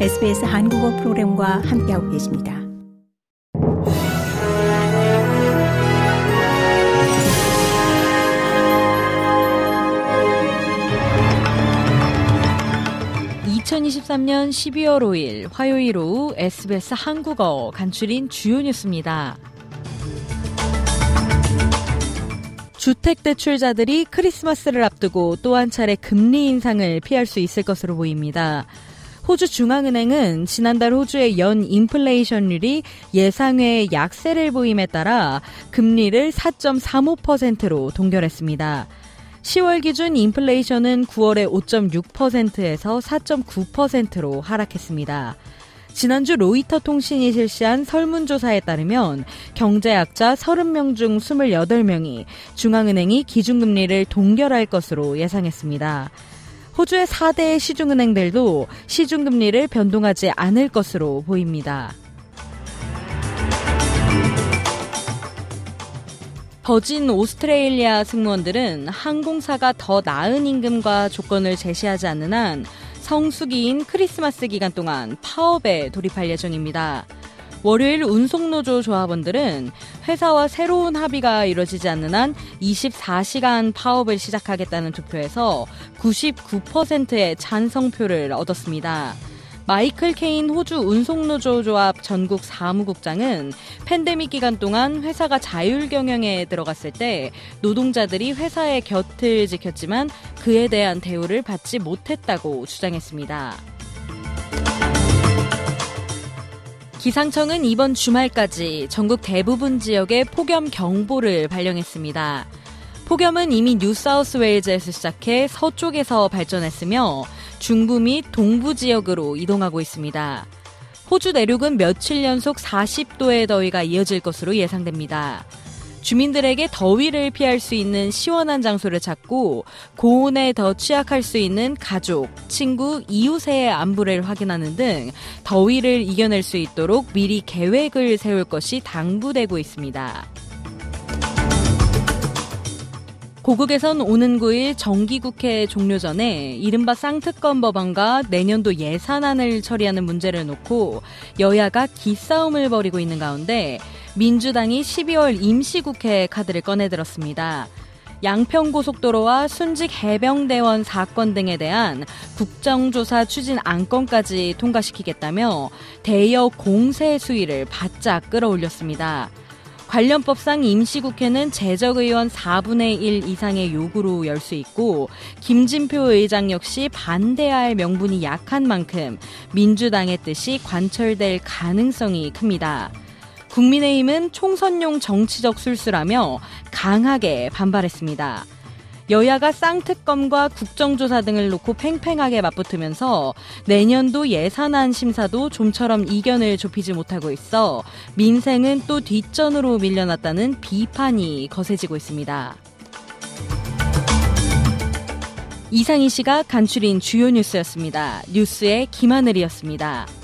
SBS 한국어 프로그램과 함께하고 계십니다. (2023년 12월 5일) 화요일 오후 SBS 한국어 간추린 주요 뉴스입니다. 주택대출자들이 크리스마스를 앞두고 또 한 차례 금리 인상을 피할 수 있을 것으로 보입니다. 호주 중앙은행은 지난달 호주의 연 인플레이션율이 예상외의 약세를 보임에 따라 금리를 4.35%로 동결했습니다. 10월 기준 인플레이션은 9월에 5.6%에서 4.9%로 하락했습니다. 지난주 로이터 통신이 실시한 설문조사에 따르면 경제학자 30명 중 28명이 중앙은행이 기준금리를 동결할 것으로 예상했습니다. 호주의 4대 시중은행들도 시중금리를 변동하지 않을 것으로 보입니다. 버진 오스트레일리아 승무원들은 항공사가 더 나은 임금과 조건을 제시하지 않는 한 성수기인 크리스마스 기간 동안 파업에 돌입할 예정입니다. 월요일 운송노조 조합원들은 회사와 새로운 합의가 이루어지지 않는 한 24시간 파업을 시작하겠다는 투표에서 99%의 찬성표를 얻었습니다. 마이클 케인 호주 운송노조 조합 전국 사무국장은 팬데믹 기간 동안 회사가 자율 경영에 들어갔을 때 노동자들이 회사의 곁을 지켰지만 그에 대한 대우를 받지 못했다고 주장했습니다. 기상청은 이번 주말까지 전국 대부분 지역에 폭염 경보를 발령했습니다. 폭염은 이미 뉴사우스웨일즈에서 시작해 서쪽에서 발전했으며 중부 및 동부 지역으로 이동하고 있습니다. 호주 내륙은 며칠 연속 40도의 더위가 이어질 것으로 예상됩니다. 주민들에게 더위를 피할 수 있는 시원한 장소를 찾고 고온에 더 취약할 수 있는 가족, 친구, 이웃의 안부를 확인하는 등 더위를 이겨낼 수 있도록 미리 계획을 세울 것이 당부되고 있습니다. 고국에선 오는 9일 정기국회 종료 전에 이른바 쌍특검 법안과 내년도 예산안을 처리하는 문제를 놓고 여야가 기싸움을 벌이고 있는 가운데 민주당이 12월 임시국회 카드를 꺼내들었습니다. 양평고속도로와 순직 해병대원 사건 등에 대한 국정조사 추진 안건까지 통과시키겠다며 대여 공세 수위를 바짝 끌어올렸습니다. 관련법상 임시국회는 재적의원 4분의 1 이상의 요구로 열 수 있고 김진표 의장 역시 반대할 명분이 약한 만큼 민주당의 뜻이 관철될 가능성이 큽니다. 국민의힘은 총선용 정치적 술수라며 강하게 반발했습니다. 여야가 쌍특검과 국정조사 등을 놓고 팽팽하게 맞붙으면서 내년도 예산안 심사도 좀처럼 이견을 좁히지 못하고 있어 민생은 또 뒷전으로 밀려났다는 비판이 거세지고 있습니다. 이상희 씨가 간추린 주요 뉴스였습니다. 뉴스의 김하늘이었습니다.